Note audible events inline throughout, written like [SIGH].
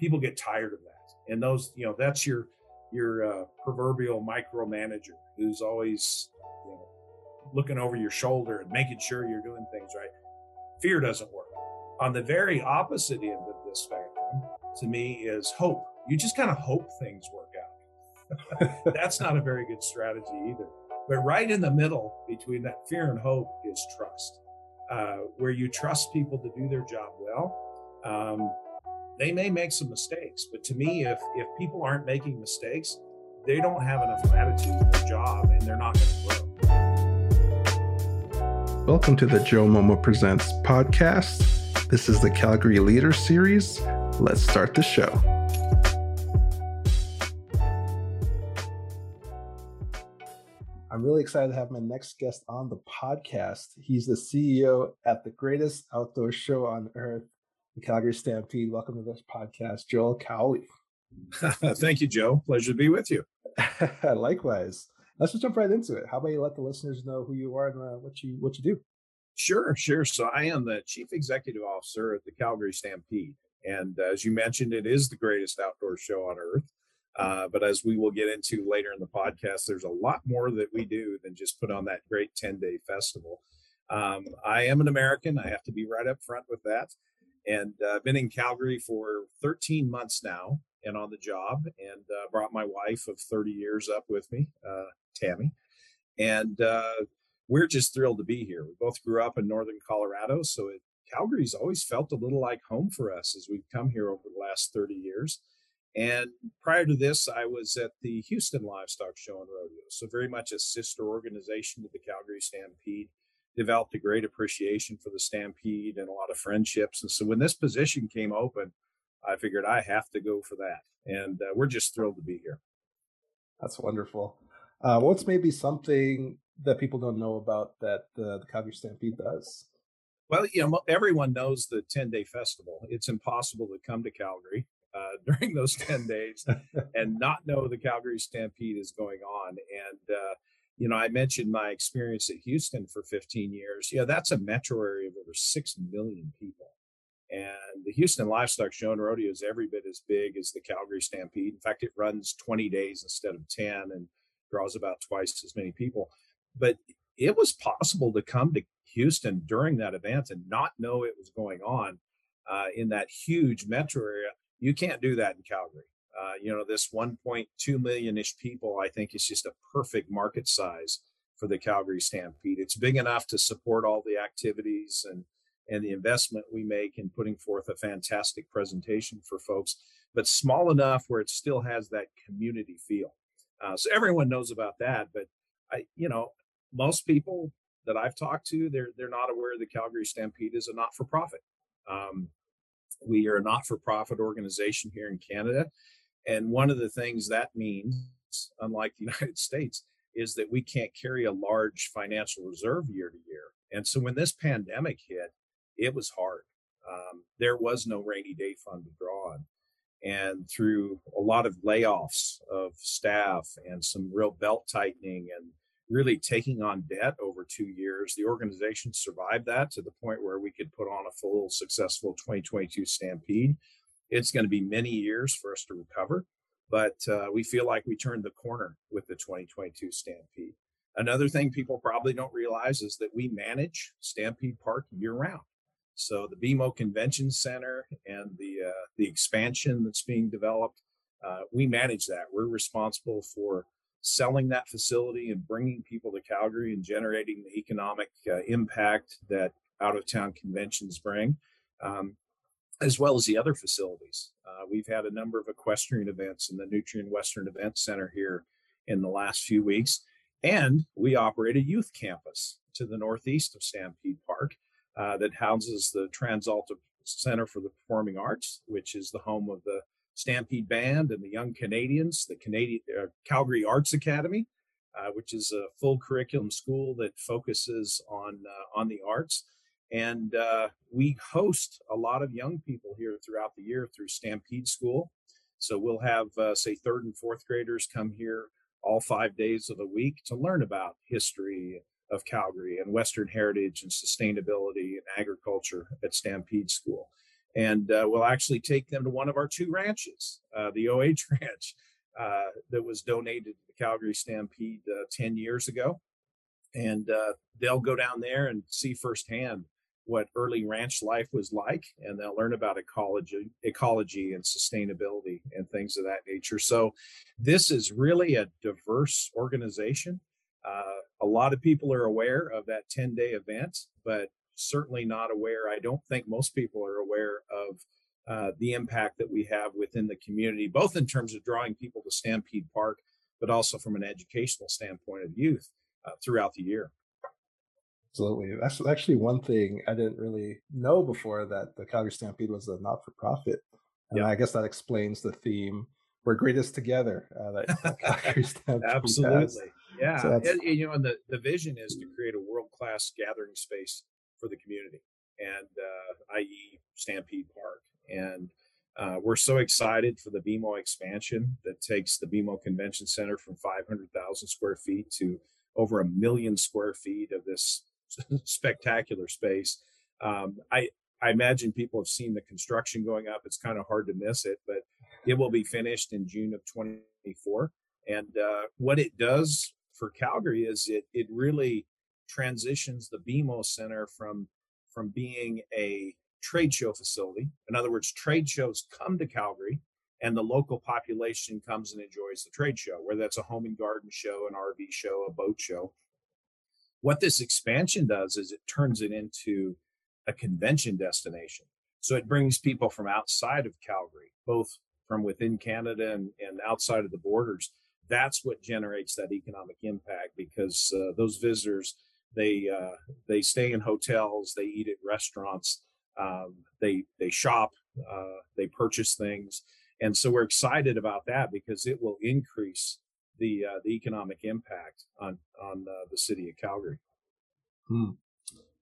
people get tired of that, and those you know that's your your uh, proverbial micromanager who's always you know looking over your shoulder and making sure you're doing things right. Fear doesn't work. On the very opposite end of this spectrum, to me, is hope. You just kind of hope things work out. [LAUGHS] That's not a very good strategy either. But right in the middle between that fear and hope is trust, uh, where you trust people to do their job well. Um, they may make some mistakes, but to me, if if people aren't making mistakes, they don't have enough latitude in their job, and they're not going to grow. Welcome to the Joe Momo Presents podcast. This is the Calgary Leader Series. Let's start the show. I'm really excited to have my next guest on the podcast. He's the CEO at the greatest outdoor show on earth, the Calgary Stampede. Welcome to this podcast, Joel Cowley. [LAUGHS] Thank you, Joe. Pleasure to be with you. [LAUGHS] Likewise let's just jump right into it. How about you let the listeners know who you are and uh, what you what you do? Sure, sure. So I am the chief executive officer at the Calgary Stampede, and uh, as you mentioned, it is the greatest outdoor show on earth. Uh, but as we will get into later in the podcast, there's a lot more that we do than just put on that great 10 day festival. Um, I am an American. I have to be right up front with that. And uh, been in Calgary for 13 months now and on the job, and uh, brought my wife of 30 years up with me. Uh, Tammy. And uh, we're just thrilled to be here. We both grew up in northern Colorado, so it, Calgary's always felt a little like home for us as we've come here over the last 30 years. And prior to this, I was at the Houston Livestock Show and Rodeo, so very much a sister organization to the Calgary Stampede. Developed a great appreciation for the Stampede and a lot of friendships. And so when this position came open, I figured I have to go for that. And uh, we're just thrilled to be here. That's wonderful. Uh, what's maybe something that people don't know about that the, the Calgary Stampede does? Well, you know, everyone knows the 10 day festival. It's impossible to come to Calgary uh, [LAUGHS] during those 10 days and not know the Calgary Stampede is going on. And, uh, you know, I mentioned my experience at Houston for 15 years. Yeah, that's a metro area of over 6 million people. And the Houston Livestock Show and Rodeo is every bit as big as the Calgary Stampede. In fact, it runs 20 days instead of 10. And draws about twice as many people. But it was possible to come to Houston during that event and not know it was going on uh, in that huge metro area. You can't do that in Calgary. Uh, you know, this 1.2 million ish people, I think, is just a perfect market size for the Calgary Stampede. It's big enough to support all the activities and and the investment we make in putting forth a fantastic presentation for folks, but small enough where it still has that community feel. Uh, so everyone knows about that, but I, you know, most people that I've talked to, they're they're not aware the Calgary Stampede is a not-for-profit. Um, we are a not-for-profit organization here in Canada, and one of the things that means, unlike the [LAUGHS] United States, is that we can't carry a large financial reserve year to year. And so when this pandemic hit, it was hard. Um, there was no rainy day fund to draw on and through a lot of layoffs of staff and some real belt tightening and really taking on debt over two years, the organization survived that to the point where we could put on a full successful 2022 Stampede. It's going to be many years for us to recover, but uh, we feel like we turned the corner with the 2022 Stampede. Another thing people probably don't realize is that we manage Stampede Park year round. So the BMO Convention Center and the uh, the expansion that's being developed, uh, we manage that. We're responsible for selling that facility and bringing people to Calgary and generating the economic uh, impact that out of town conventions bring, um, as well as the other facilities. Uh, we've had a number of equestrian events in the Nutrien Western Event Center here in the last few weeks, and we operate a youth campus to the northeast of Stampede Park uh, that houses the Transalta Center for the Performing Arts, which is the home of the Stampede Band and the Young Canadians, the Canadian uh, Calgary Arts Academy, uh, which is a full curriculum school that focuses on uh, on the arts. And uh, we host a lot of young people here throughout the year through Stampede School. So we'll have, uh, say, third and fourth graders come here all five days of the week to learn about history, of Calgary and Western heritage and sustainability and agriculture at Stampede School. and uh, we'll actually take them to one of our two ranches, uh, the OH [LAUGHS] Ranch, uh, that was donated to the Calgary Stampede uh, 10 years ago. And they'll go down there and see firsthand what early ranch life was like, and they'll learn about ecology, ecology and sustainability and things of that nature. So, this is really a diverse organization. Uh, a lot of people are aware of that 10 day event, but certainly not aware. I don't think most people are aware of uh, the impact that we have within the community, both in terms of drawing people to Stampede Park, but also from an educational standpoint of youth uh, throughout the year. Absolutely. That's actually one thing I didn't really know before that the Calgary Stampede was a not for profit. And yeah. I guess that explains the theme we're greatest together uh, that [LAUGHS] Calgary [LAUGHS] Stampede Absolutely. Has. Yeah. So and, you know, and the, the vision is to create a world class gathering space for the community, and uh, i.e., Stampede Park. And uh, we're so excited for the BMO expansion that takes the BMO Convention Center from 500,000 square feet to over a million square feet of this [LAUGHS] spectacular space. Um, I I imagine people have seen the construction going up. It's kind of hard to miss it, but it will be finished in June of 2024. And uh, what it does for Calgary is it it really transitions the BMO Center from from being a trade show facility. In other words, trade shows come to Calgary and the local population comes and enjoys the trade show, whether that's a home and garden show, an RV show, a boat show. What this expansion does is it turns it into a convention destination. So it brings people from outside of Calgary, both from within Canada and, and outside of the borders. That's what generates that economic impact because uh, those visitors they uh, they stay in hotels, they eat at restaurants, um, they they shop, uh, they purchase things, and so we're excited about that because it will increase the uh, the economic impact on on uh, the city of Calgary. Hmm.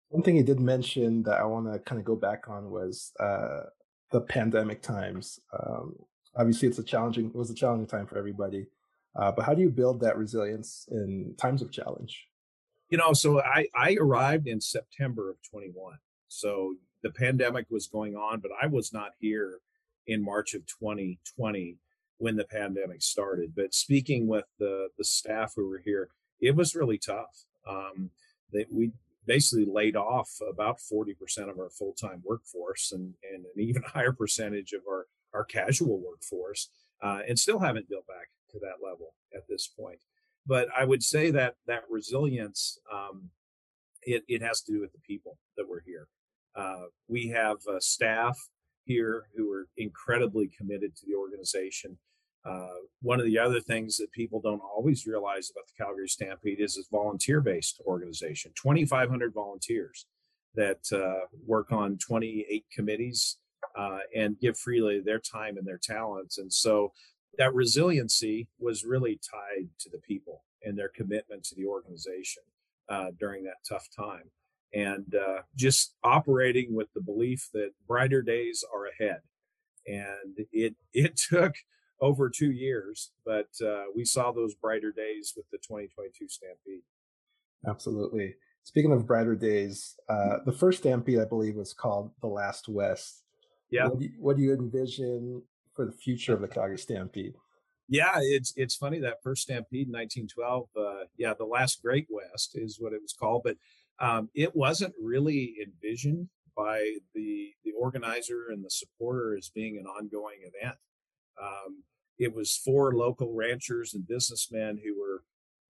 One thing you did mention that I want to kind of go back on was uh, the pandemic times. Um, obviously, it's a challenging it was a challenging time for everybody. Uh, but how do you build that resilience in times of challenge? you know, so I, I arrived in September of 21. So the pandemic was going on, but I was not here in March of 2020 when the pandemic started. But speaking with the, the staff who were here, it was really tough. Um, we basically laid off about 40% of our full-time workforce and, and an even [LAUGHS] higher percentage of our, our casual workforce uh, and still haven't built back to that level at this point. But I would say that that resilience, um, it, it has to do with the people that were here. Uh, we have uh, staff here who are incredibly committed to the organization. Uh, one of the other things that people don't always realize about the Calgary Stampede is it's volunteer-based organization. 2,500 volunteers that uh, work on 28 committees uh, and give freely their time and their talents. And so that resiliency was really tied to the people and their commitment to the organization uh, during that tough time. And uh, just operating with the belief that brighter days are ahead. And it [LAUGHS] it took over two years, but uh, we saw those brighter days with the 2022 Stampede. Absolutely. Speaking of brighter days, uh, the first Stampede, I believe, was called the Last West. Yeah. What do you, what do you envision for the future of the Calgary Stampede? Yeah, it's it's funny that first Stampede in 1912. Uh, yeah, the last Great West is what it was called, but um, it wasn't really envisioned by the the organizer and the supporter as being an ongoing event. Um, it was for local ranchers and businessmen who were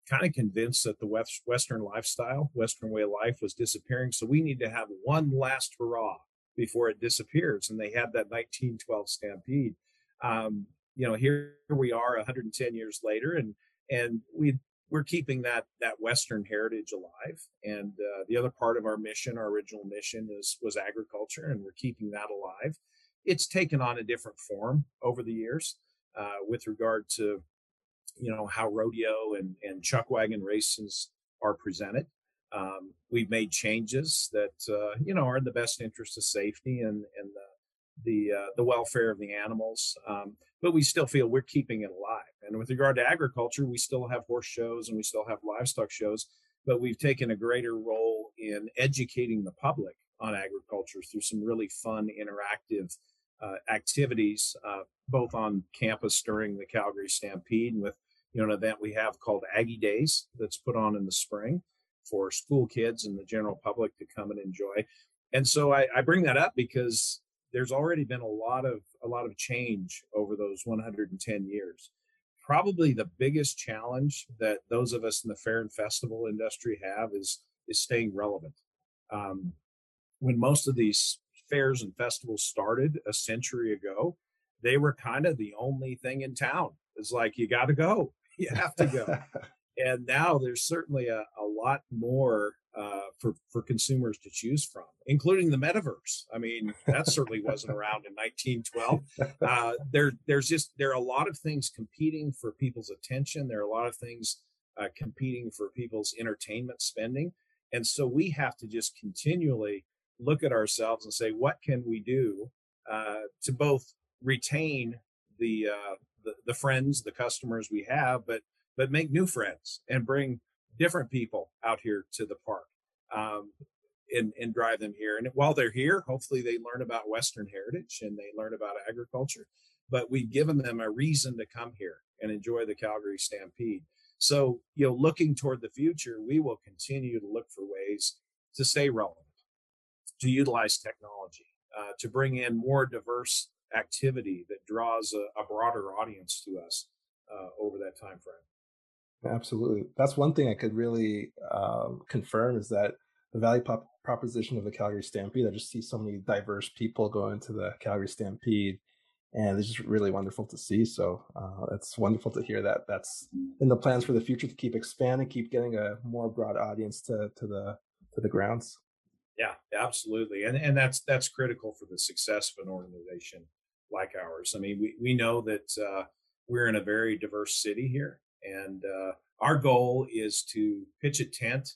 kind of convinced that the West, Western lifestyle, Western way of life was disappearing. So we need to have one last hurrah before it disappears. And they had that 1912 Stampede um, you know, here we are 110 years later, and and we we're keeping that that Western heritage alive. And uh, the other part of our mission, our original mission, is was agriculture, and we're keeping that alive. It's taken on a different form over the years uh, with regard to, you know, how rodeo and and chuck wagon races are presented. Um, we've made changes that uh, you know are in the best interest of safety and and the the uh, the welfare of the animals. Um, but we still feel we're keeping it alive. And with regard to agriculture, we still have horse shows and we still have livestock shows, but we've taken a greater role in educating the public on agriculture through some really fun, interactive activities, uh, both on campus during the Calgary Stampede and with you know an event we have called Aggie Days that's put on in the spring for school kids and the general public to come and enjoy. And so I, I bring that up because there's already been a lot of a lot of change over those 110 years. Probably the biggest challenge that those of us in the fair and festival industry have is is staying relevant. Um, when most of these fairs and festivals started a century ago, they were kind of the only thing in town. It's like you got to go, [LAUGHS] you have to go. [LAUGHS] and now there's certainly a, a lot more uh, for for consumers to choose from, including the metaverse. I mean, that certainly wasn't around in 1912. [LAUGHS] Uh, there, there's just there are a lot of things competing for people's attention. There are a lot of things uh, competing for people's entertainment spending, and so we have to just continually look at ourselves and say, what can we do uh, to both retain the, uh, the the friends, the customers we have, but but make new friends and bring different people out here to the park um, and, and drive them here. And while they're here, hopefully they learn about Western heritage and they learn about agriculture. But we've given them a reason to come here and enjoy the Calgary Stampede. So, you know, looking toward the future, we will continue to look for ways to stay relevant, to utilize technology, uh, to bring in more diverse activity that draws a, a broader audience to us uh, over that time frame. Absolutely. That's one thing I could really uh, confirm is that the value pop- proposition of the Calgary Stampede, I just see so many diverse people going to the Calgary Stampede, and it's just really wonderful to see. So uh, it's wonderful to hear that that's in the plans for the future to keep expanding, keep getting a more broad audience to to the to the grounds. Yeah, absolutely, and and that's that's critical for the success of an organization like ours. I mean, we we know that uh, we're in a very diverse city here, and uh, our goal is to pitch a tent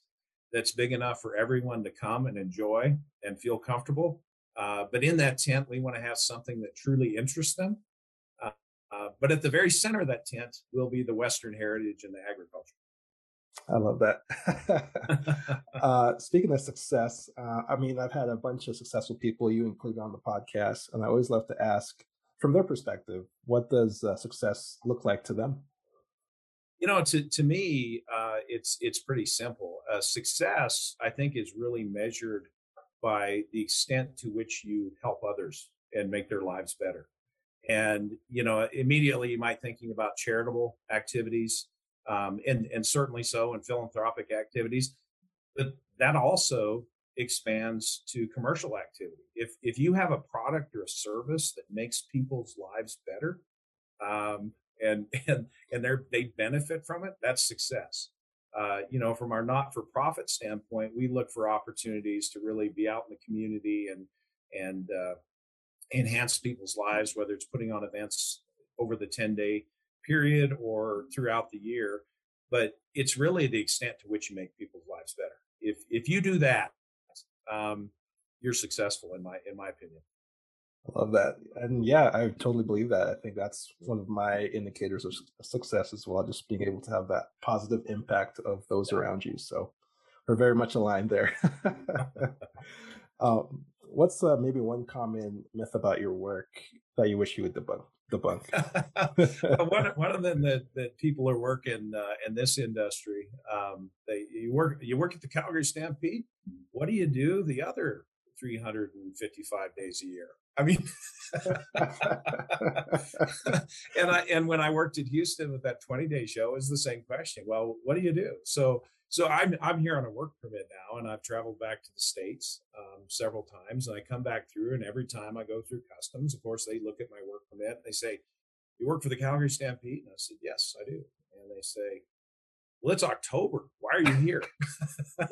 that's big enough for everyone to come and enjoy and feel comfortable. Uh, but in that tent, we want to have something that truly interests them. Uh, uh, but at the very center of that tent will be the Western heritage and the agriculture. I love that. [LAUGHS] uh, speaking of success, uh, I mean, I've had a bunch of successful people, you included on the podcast, and I always love to ask, from their perspective, what does uh, success look like to them? you know to to me uh, it's it's pretty simple uh, success i think is really measured by the extent to which you help others and make their lives better and you know immediately you might thinking about charitable activities um, and and certainly so in philanthropic activities but that also expands to commercial activity. If if you have a product or a service that makes people's lives better um, and [LAUGHS] and and they benefit from it that's success. Uh, you know from our not-for-profit standpoint we look for opportunities to really be out in the community and and uh, enhance people's lives whether it's putting on events over the 10 day period or throughout the year but it's really the extent to which you make people's lives better if if you do that um, you're successful in my in my opinion I love that. And yeah, I totally believe that. I think that's one of my indicators of success as well, just being able to have that positive impact of those yeah. around you. So we're very much aligned there. [LAUGHS] [LAUGHS] um, what's uh, maybe one common myth about your work that you wish you would debunk? Debunk? well, [LAUGHS] one, one of them that, that people are working uh, in this industry, um, they you work you work at the Calgary Stampede. What do you do the other 355 days a year? I mean, [LAUGHS] and I and when I worked at Houston with that 20 day show, is the same question. Well, what do you do? So so I'm I'm here on a work permit now, and I've traveled back to the states um, several times, and I come back through, and every time I go through customs, of course, they look at my work permit. And they say, "You work for the Calgary Stampede?" And I said, "Yes, I do." And they say, "Well, it's October. Why are you here?" [LAUGHS]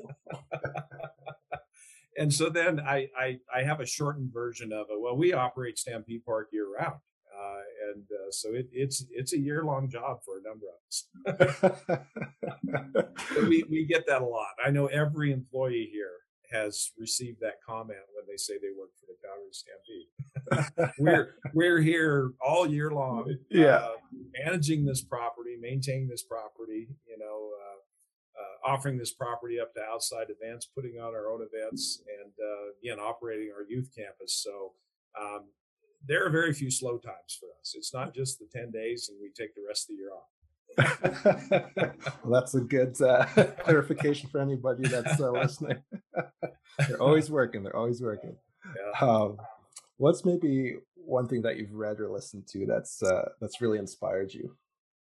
and so then I, I, I have a shortened version of it. Well, we operate Stampede Park year round, uh, and uh, so it, it's it's a year long job for a number of us. [LAUGHS] we we get that a lot. I know every employee here has received that comment when they say they work for the Calgary Stampede. [LAUGHS] we're we're here all year long, yeah, uh, managing this property, maintaining this property, you know, uh, uh, offering this property up to outside events, putting on our own events, and uh, again operating our youth campus. So um, there are very few slow times for us. It's not just the ten days, and we take the rest of the year off. [LAUGHS] well, that's a good uh, [LAUGHS] clarification for anybody that's uh, listening. [LAUGHS] they're always working. They're always working. Yeah. Um, what's maybe one thing that you've read or listened to that's uh, that's really inspired you?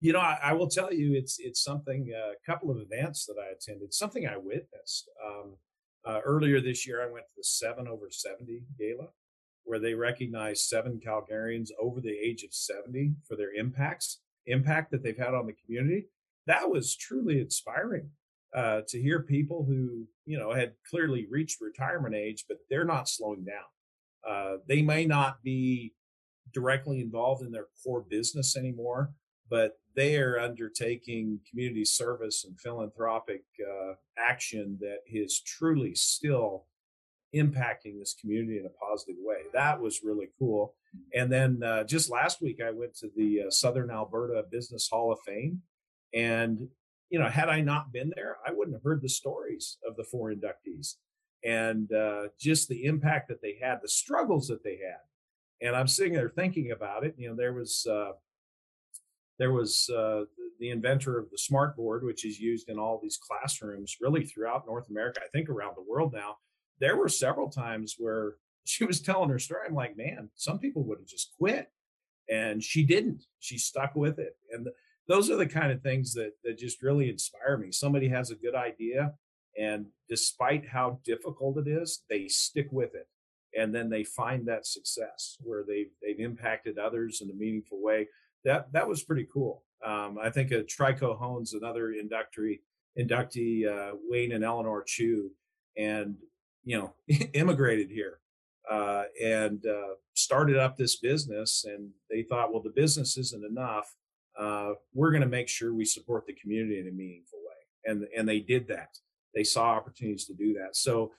You know, I, I, will tell you, it's it's something. Uh, a couple of events that I attended, something I witnessed. Um, uh, earlier this year, I went to the Seven Over Seventy Gala, where they recognized seven Calgarians over the age of seventy for their impacts impact that they've had on the community. That was truly inspiring uh, to hear people who you know had clearly reached retirement age, but they're not slowing down. Uh, they may not be directly involved in their core business anymore, but they are undertaking community service and philanthropic uh, action that is truly still impacting this community in a positive way. That was really cool. And then uh, just last week, I went to the uh, Southern Alberta Business Hall of Fame. And, you know, had I not been there, I wouldn't have heard the stories of the four inductees and uh, just the impact that they had, the struggles that they had. And I'm sitting there thinking about it. You know, there was uh, there was uh, the inventor of the smart board, which is used in all these classrooms really throughout North America, I think around the world now. There were several times where [LAUGHS] she was telling her story. I'm like, man, some people would have just quit, and she didn't. She stuck with it, and the, those are the kind of things that that just really inspire me. Somebody has a good idea, and despite how difficult it is, they stick with it, and then they find that success where they've they've impacted others in a meaningful way that that was pretty cool. Um, I think a Trico Homes, another inductee, inductee uh, Wayne and Eleanor Chiu, and you know [LAUGHS] immigrated here uh, and uh, started up this business. And they thought, well, the business isn't enough. Uh, we're going to make sure we support the community in a meaningful way, and and they did that. They saw opportunities to do that. So,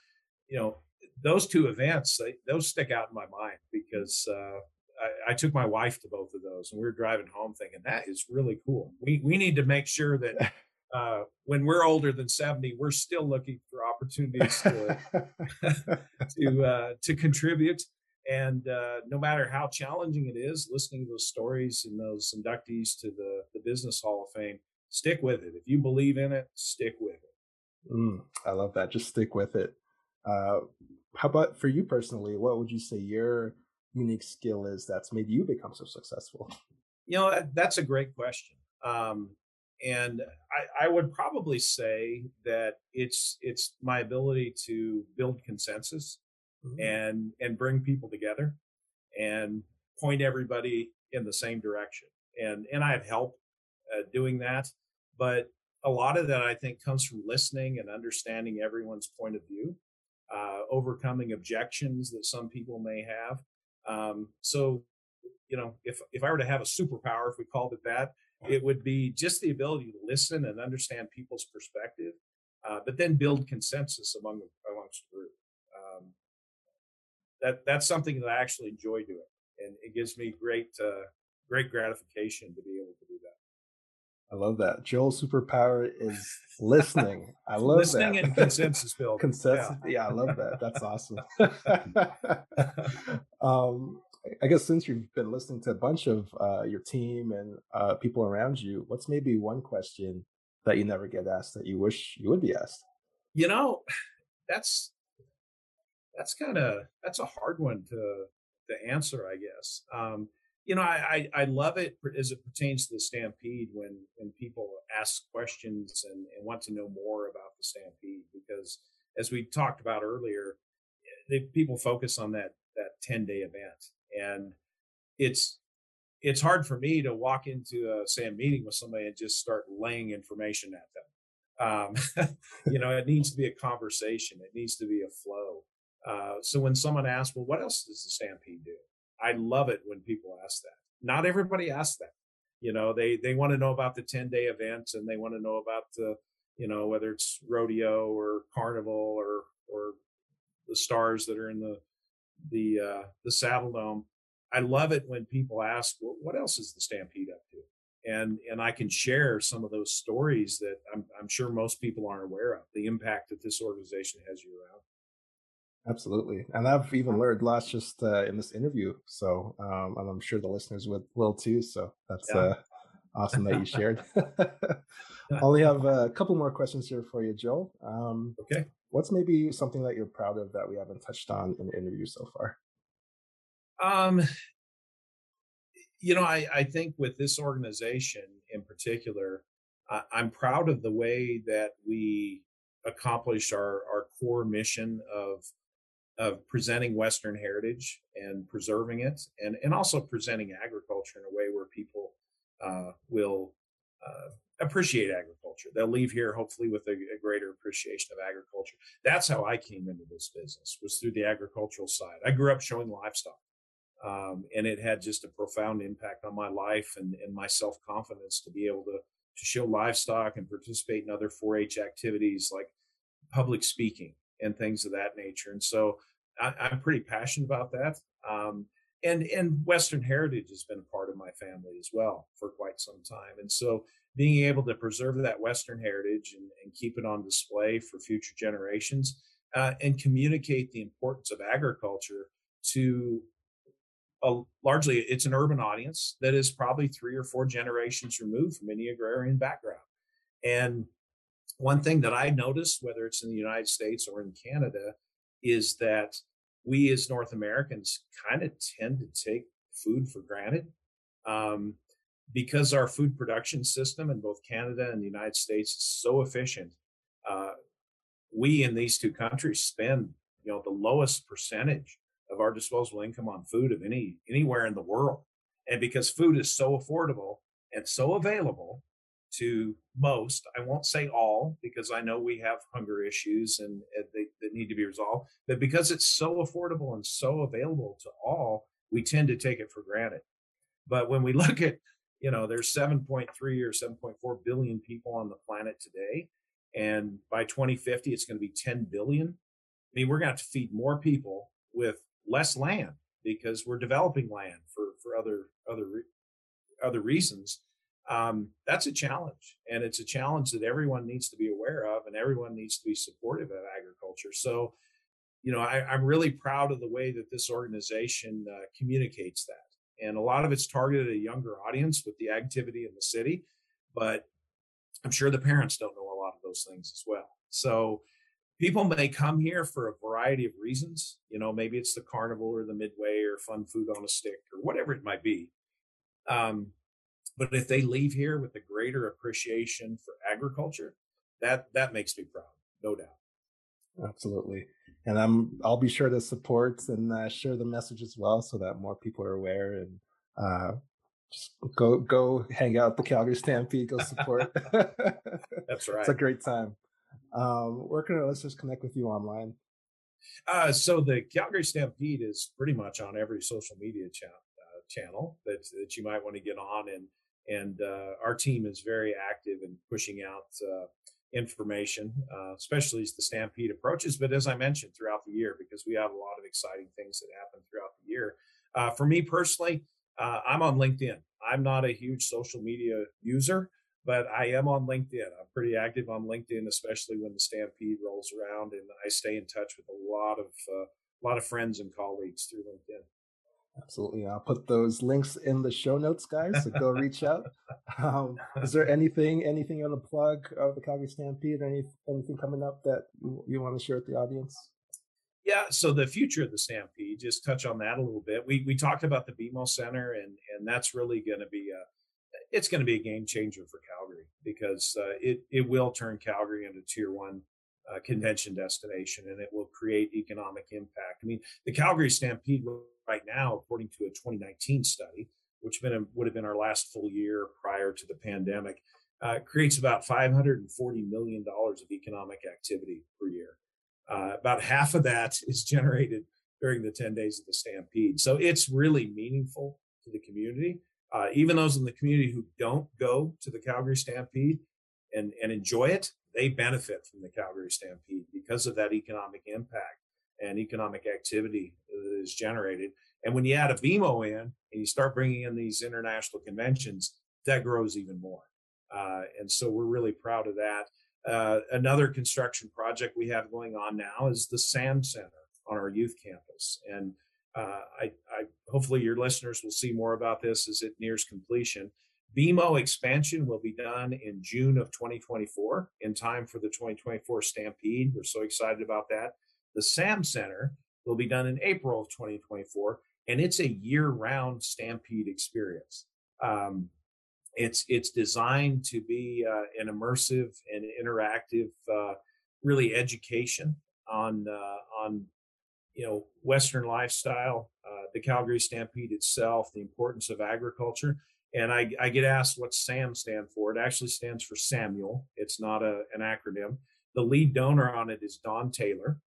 you know, those two events, they, those stick out in my mind because uh, I, I, took my wife to both of those, and we were driving home thinking that is really cool. We we need to make sure that [LAUGHS] uh, when we're older than seventy, we're still looking for opportunities to [LAUGHS] to [LAUGHS] uh, to contribute. And uh, no matter how challenging it is, listening to those stories and those inductees to the the Business Hall of Fame, stick with it. If you believe in it, stick with it. Mm, I love that. Just stick with it. Uh, how about for you personally? What would you say your unique skill is that's made you become so successful? [LAUGHS] You know, that's a great question. Um, and I, I, would probably say that it's it's my ability to build consensus mm-hmm. and and bring people together and point everybody in the same direction. And and I have help uh, doing that, but a lot of that I think comes from listening and understanding everyone's point of view, uh, overcoming objections that some people may have, um, so, you know, if if I were to have a superpower, if we called it that, it would be just the ability to listen and understand people's perspective, uh, but then build consensus among amongst the group. Um, that that's something that I actually enjoy doing, and it gives me great uh, great gratification to be able to do that. I love that. Joel's superpower is listening. I [LAUGHS] love listening that. and consensus [LAUGHS] building. consensus. Yeah. yeah. I love that. That's awesome. [LAUGHS] um, I guess since you've been listening to a bunch of uh, your team and uh, people around you, what's maybe one question that you never get asked that you wish you would be asked? You know, that's that's kind of that's a hard one to to answer, I guess. Um, you know, I, I, I love it as it pertains to the Stampede when when people ask questions and, and want to know more about the Stampede because as we talked about earlier, they, people focus on that that ten day event and it's it's hard for me to walk into a say a meeting with somebody and just start laying information at them. Um, [LAUGHS] you know, it needs to be a conversation. It needs to be a flow. Uh, so when someone asks, well, what else does the Stampede do? I love it when people ask that. Not everybody asks that. You know, they they want to know about the 10 day event and they want to know about the, you know, whether it's rodeo or carnival or or the stars that are in the the uh, the Saddle Dome. I love it when people ask, well, "What else is the Stampede up to?" and and I can share some of those stories that I'm, I'm sure most people aren't aware of the impact that this organization has year round. Absolutely, and I've even learned lots just uh, in this interview. So, um, and I'm sure the listeners will, will too. So that's yeah. uh, awesome that you shared. I [LAUGHS] [LAUGHS] only have a couple more questions here for you, Joel. Um, okay. What's maybe something that you're proud of that we haven't touched on in the interview so far? Um, you know, I, I think with this organization in particular, I, I'm proud of the way that we accomplished our, our core mission of of presenting Western heritage and preserving it, and and also presenting agriculture in a way where people uh, will uh, appreciate agriculture. They'll leave here hopefully with a, a, greater appreciation of agriculture. That's how I came into this business was through the agricultural side. I grew up showing livestock, um, and it had just a profound impact on my life and, and my self confidence to be able to to show livestock and participate in other 4-H activities like public speaking and things of that nature. And so I, am pretty passionate about that. Um, and and Western heritage has been a part of my family as well for quite some time. And so being able to preserve that Western heritage and, and keep it on display for future generations uh, and communicate the importance of agriculture to a, largely it's an urban audience that is probably three or four generations removed from any agrarian background. And one thing that I noticed, whether it's in the United States or in Canada, is that we as North Americans kind of tend to take food for granted. Um, because our food production system in both Canada and the United States is so efficient, uh, we in these two countries spend you know the lowest percentage of our disposable income on food of any anywhere in the world. And because food is so affordable and so available, to most. I won't say all because I know we have hunger issues and, they, that need to be resolved. But because it's so affordable and so available to all, we tend to take it for granted. But when we [LAUGHS] look at, you know, there's 7.3 or 7.4 billion people on the planet today, and by 2050 it's going to be 10 billion. I mean, we're going to have to feed more people with less land because we're developing land for for other other other reasons. Um, that's a challenge and it's a challenge that everyone needs to be aware of and everyone needs to be supportive of agriculture. So you know I, am really proud of the way that this organization uh, communicates that and a lot of it's targeted at a younger audience with the activity in the city but i'm sure the parents don't know a lot of those things as well so people may come here for a variety of reasons you know maybe it's the carnival or the midway or fun food on a stick or whatever it might be um, but if they leave here with a greater appreciation for agriculture, that that makes me proud, no doubt. Absolutely, and I'm I'll be sure to support and uh, share the message as well, so that more people are aware and uh, just go go hang out at the Calgary Stampede, go support. [LAUGHS] That's right. [LAUGHS] it's a great time. Um, where can our listeners connect with you online? Uh, so the Calgary Stampede is pretty much on every social media channel uh, channel that that you might want to get on and and uh, our team is very active in pushing out uh, information, uh, especially as the Stampede approaches. But as I mentioned, throughout the year, because we have a lot of exciting things that happen throughout the year. Uh, for me personally, uh, I'm on LinkedIn. I'm not a huge social media user, but I am on LinkedIn. I'm pretty active on LinkedIn, especially when the Stampede rolls around, and I stay in touch with a lot of uh, a lot of friends and colleagues through LinkedIn. Absolutely. I'll put those links in the show notes, guys. So go reach out. [LAUGHS] Um, is there anything, anything want to plug of the Calgary Stampede? Any, anything coming up that you, you want to share with the audience? Yeah, so the future of the Stampede, just touch on that a little bit. We we talked about the BMO Center, and and that's really going to be a it's going to be a game changer for Calgary because uh, it it will turn Calgary into tier one uh, convention destination, and it will create economic impact. I mean, the Calgary Stampede right now, according to a 2019 study, which been a, would have been our last full year prior to the pandemic, uh, creates about 540 million dollars of economic activity per year. Uh, about half of that [LAUGHS] is generated during the 10 days of the Stampede. So it's really meaningful to the community. Uh, even those in the community who don't go to the Calgary Stampede and, and enjoy it, they benefit from the Calgary Stampede because of that economic impact and economic activity that is generated. And when you add a BMO in and you start bringing in these international conventions, that grows even more. Uh, and so we're really proud of that. Uh, another construction project we have going on now is the SAM Center on our youth campus. And uh, I, I, hopefully your listeners will see more about this as it nears completion. BMO expansion will be done in June of 2024 in time for the 2024 Stampede. We're so excited about that. The SAM Center will be done in April of 2024, and it's a year-round Stampede experience. Um, it's it's designed to be uh, an immersive and interactive, uh, really education on uh, on you know Western lifestyle, uh, the Calgary Stampede itself, the importance of agriculture. And I, I get asked what SAM stand for. It actually stands for Samuel. It's not a, an acronym. The lead donor on it is Don Taylor.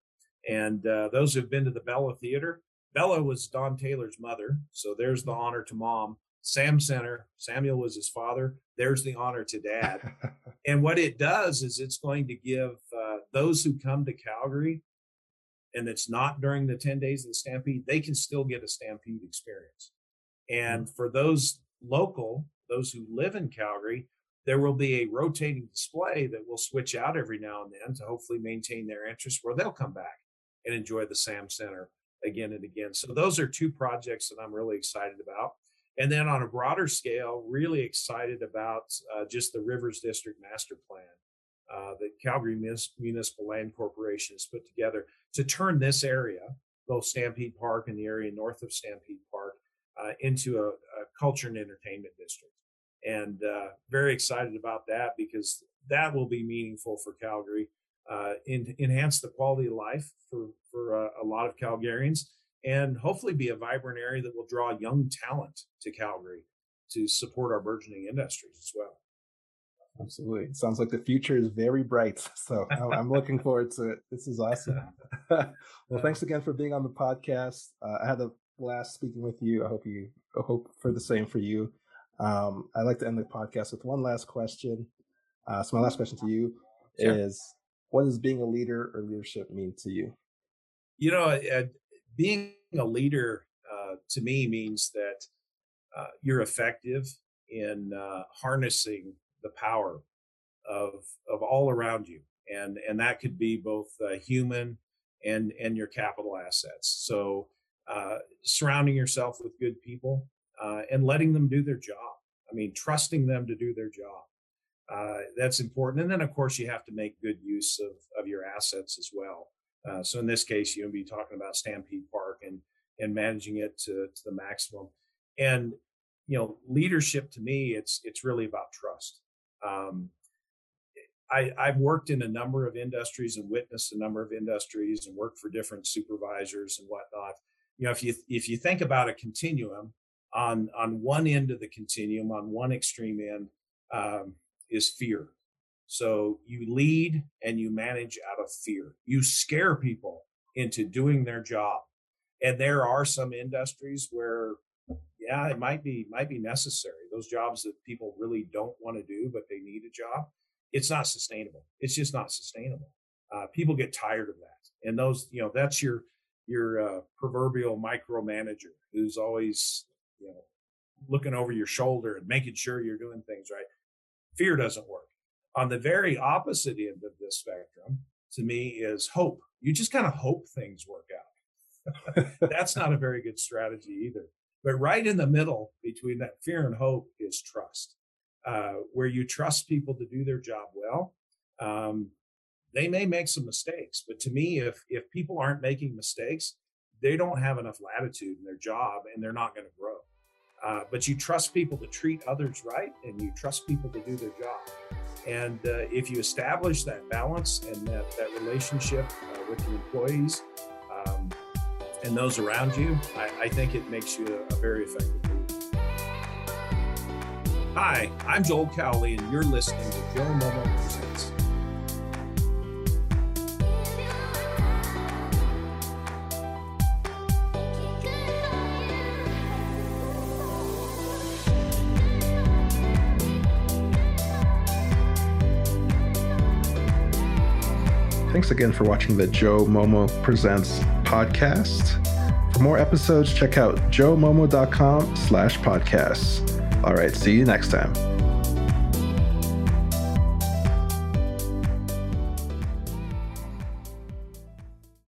And uh, those who've been to the Bella Theater, Bella was Don Taylor's mother. So there's the honor to mom. Sam Center, Samuel was his father. There's the honor to dad. [LAUGHS] and what it does is it's going to give uh, those who come to Calgary and it's not during the 10 days of the Stampede, they can still get a Stampede experience. And mm. for those local, those who live in Calgary, there will be a rotating display that will switch out every now and then to hopefully maintain their interest where they'll come back and enjoy the SAM Center again and again. So those are two projects that I'm really excited about. And then on a broader scale, really excited about uh, just the Rivers District Master Plan uh, that Calgary Municipal Land Corporation has put together to turn this area, both Stampede Park and the area north of Stampede Park, uh, into a, a, culture and entertainment district. And uh, very excited about that because that will be meaningful for Calgary, uh, in, enhance the quality of life for, for uh, a lot of Calgarians, and hopefully be a vibrant area that will draw young talent to Calgary to support our burgeoning industries as well. Absolutely. It sounds like the future is very bright. [LAUGHS] So I'm looking [LAUGHS] forward to it. This is awesome. [LAUGHS] well, thanks again for being on the podcast. Uh, I had a blast speaking with you. I hope you I hope for the same for you. Um, I'd like to end the podcast with one last question. Uh, so my last question to you sure. is: What does being a leader or leadership mean to you? You know, being a leader uh, to me means that uh, you're effective in uh, harnessing the power of of all around you, and and that could be both uh, human and and your capital assets. So uh, surrounding yourself with good people and letting them do their job. I mean, trusting them to do their job. Uh, that's important. And then, of course, you have to make good use of, of your assets as well. Uh, so in this case, you'll be talking about Stampede Park and and managing it to, to the maximum. And you know, leadership to me, it's it's really about trust. Um, I, I've worked in a number of industries and witnessed a number of industries and worked for different supervisors and whatnot. You know, if you if you think about a continuum, on on one end of the continuum, on one extreme end, um, is fear. So you lead and you manage out of fear. You scare people into doing their job. And there are some industries where yeah, it might be might be necessary. Those jobs that people really don't want to do, but they need a job. It's not sustainable. It's just not sustainable. Uh, people get tired of that, and those you know that's your your uh, proverbial micromanager who's always you know looking over your shoulder and making sure you're doing things right. Fear doesn't work. On the very opposite end of this spectrum, to me, is hope. You just kind of hope things work out. [LAUGHS] that's not a very good strategy either. But right in the middle between that fear and hope is trust, uh, where you trust people to do their job well. Um, they may make some mistakes, but to me, if if people aren't making mistakes, they don't have enough latitude in their job, and they're not going to grow. Uh, but you trust people to treat others right, and you trust people to do their job. And uh, if you establish that balance and that, that relationship uh, with your employees, um, and those around you, I, I think it makes you a, a very effective leader. Hi, I'm Joel Cowley, and you're listening to Joe Momo Presents. Again for watching the Joe Momo Presents podcast. For more episodes, check out joemomo.com slash podcasts. All right. See you next time.